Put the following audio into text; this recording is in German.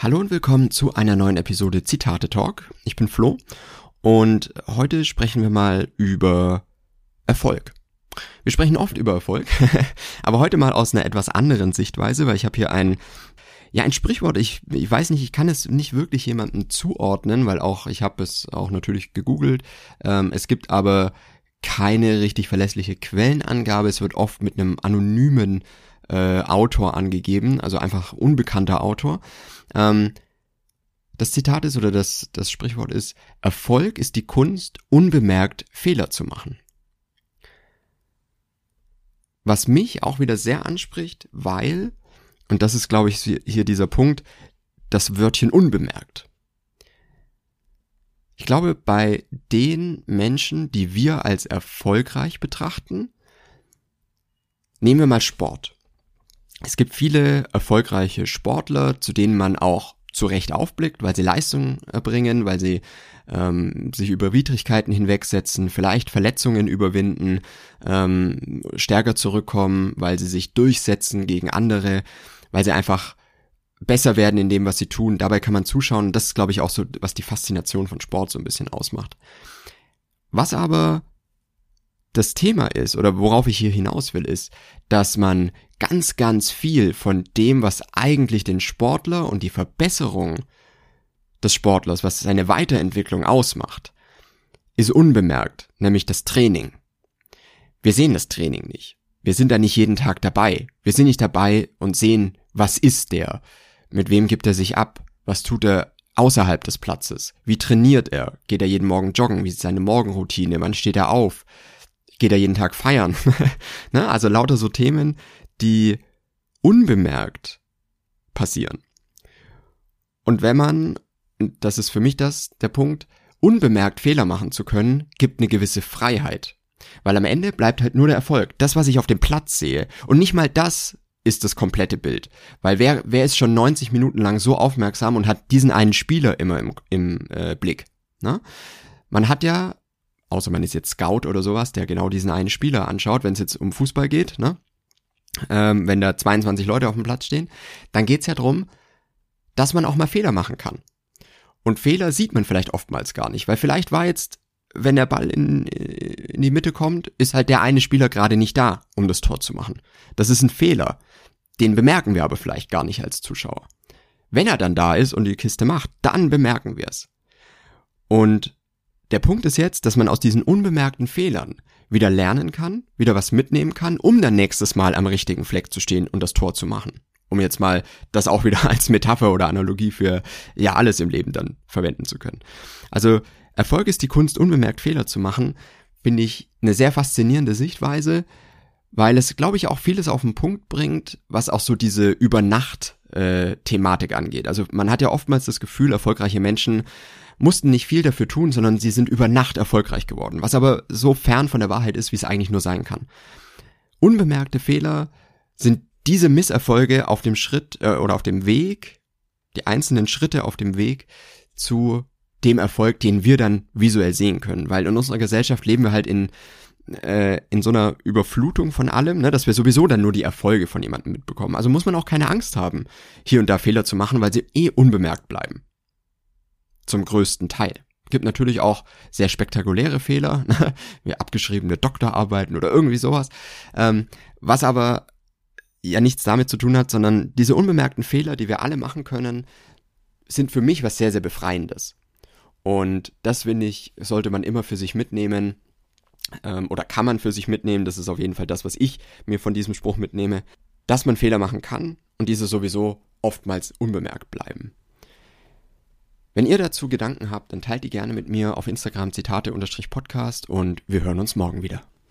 Hallo und willkommen zu einer neuen Episode Zitate Talk. Ich bin Flo und heute sprechen wir mal über Erfolg. Wir sprechen oft über Erfolg, aber heute mal aus einer etwas anderen Sichtweise, weil ich habe hier ein ja ein Sprichwort. Ich, ich weiß nicht, ich kann es nicht wirklich jemandem zuordnen, weil auch ich habe es auch natürlich gegoogelt. Ähm, es gibt aber keine richtig verlässliche Quellenangabe. Es wird oft mit einem anonymen äh, Autor angegeben, also einfach unbekannter Autor. Ähm, das Zitat ist oder das, das Sprichwort ist, Erfolg ist die Kunst, unbemerkt Fehler zu machen. Was mich auch wieder sehr anspricht, weil, und das ist, glaube ich, hier dieser Punkt, das Wörtchen unbemerkt. Ich glaube, bei den Menschen, die wir als erfolgreich betrachten, nehmen wir mal Sport. Es gibt viele erfolgreiche Sportler, zu denen man auch zu Recht aufblickt, weil sie Leistungen erbringen, weil sie ähm, sich über Widrigkeiten hinwegsetzen, vielleicht Verletzungen überwinden, ähm, stärker zurückkommen, weil sie sich durchsetzen gegen andere, weil sie einfach besser werden in dem, was sie tun. Dabei kann man zuschauen. Das ist, glaube ich, auch so, was die Faszination von Sport so ein bisschen ausmacht. Was aber das Thema ist oder worauf ich hier hinaus will, ist, dass man ganz, ganz viel von dem, was eigentlich den Sportler und die Verbesserung des Sportlers, was seine Weiterentwicklung ausmacht, ist unbemerkt, nämlich das Training. Wir sehen das Training nicht. Wir sind da nicht jeden Tag dabei. Wir sind nicht dabei und sehen, was ist der? Mit wem gibt er sich ab? Was tut er außerhalb des Platzes? Wie trainiert er? Geht er jeden Morgen joggen? Wie ist seine Morgenroutine? Wann steht er auf? Geht er jeden Tag feiern? ne? Also lauter so Themen, die unbemerkt passieren. Und wenn man, das ist für mich das, der Punkt, unbemerkt Fehler machen zu können, gibt eine gewisse Freiheit. Weil am Ende bleibt halt nur der Erfolg. Das, was ich auf dem Platz sehe. Und nicht mal das ist das komplette Bild. Weil wer, wer ist schon 90 Minuten lang so aufmerksam und hat diesen einen Spieler immer im, im äh, Blick? Ne? Man hat ja, außer man ist jetzt Scout oder sowas, der genau diesen einen Spieler anschaut, wenn es jetzt um Fußball geht, ne? ähm, wenn da 22 Leute auf dem Platz stehen, dann geht's ja drum, dass man auch mal Fehler machen kann. Und Fehler sieht man vielleicht oftmals gar nicht, weil vielleicht war jetzt, wenn der Ball in, in die Mitte kommt, ist halt der eine Spieler gerade nicht da, um das Tor zu machen. Das ist ein Fehler. Den bemerken wir aber vielleicht gar nicht als Zuschauer. Wenn er dann da ist und die Kiste macht, dann bemerken wir es. Und der Punkt ist jetzt, dass man aus diesen unbemerkten Fehlern wieder lernen kann, wieder was mitnehmen kann, um dann nächstes Mal am richtigen Fleck zu stehen und das Tor zu machen. Um jetzt mal das auch wieder als Metapher oder Analogie für ja alles im Leben dann verwenden zu können. Also Erfolg ist die Kunst, unbemerkt Fehler zu machen, finde ich eine sehr faszinierende Sichtweise, weil es, glaube ich, auch vieles auf den Punkt bringt, was auch so diese Übernacht-Thematik äh, angeht. Also man hat ja oftmals das Gefühl, erfolgreiche Menschen mussten nicht viel dafür tun, sondern sie sind über Nacht erfolgreich geworden, was aber so fern von der Wahrheit ist, wie es eigentlich nur sein kann. Unbemerkte Fehler sind diese Misserfolge auf dem Schritt äh, oder auf dem Weg, die einzelnen Schritte auf dem Weg zu dem Erfolg, den wir dann visuell sehen können, weil in unserer Gesellschaft leben wir halt in äh, in so einer Überflutung von allem, ne, dass wir sowieso dann nur die Erfolge von jemandem mitbekommen. Also muss man auch keine Angst haben, hier und da Fehler zu machen, weil sie eh unbemerkt bleiben zum größten Teil. Gibt natürlich auch sehr spektakuläre Fehler, ne? wie abgeschriebene Doktorarbeiten oder irgendwie sowas, ähm, was aber ja nichts damit zu tun hat, sondern diese unbemerkten Fehler, die wir alle machen können, sind für mich was sehr, sehr Befreiendes. Und das finde ich, sollte man immer für sich mitnehmen ähm, oder kann man für sich mitnehmen. Das ist auf jeden Fall das, was ich mir von diesem Spruch mitnehme, dass man Fehler machen kann und diese sowieso oftmals unbemerkt bleiben. Wenn ihr dazu Gedanken habt, dann teilt die gerne mit mir auf Instagram Zitate-Podcast und wir hören uns morgen wieder.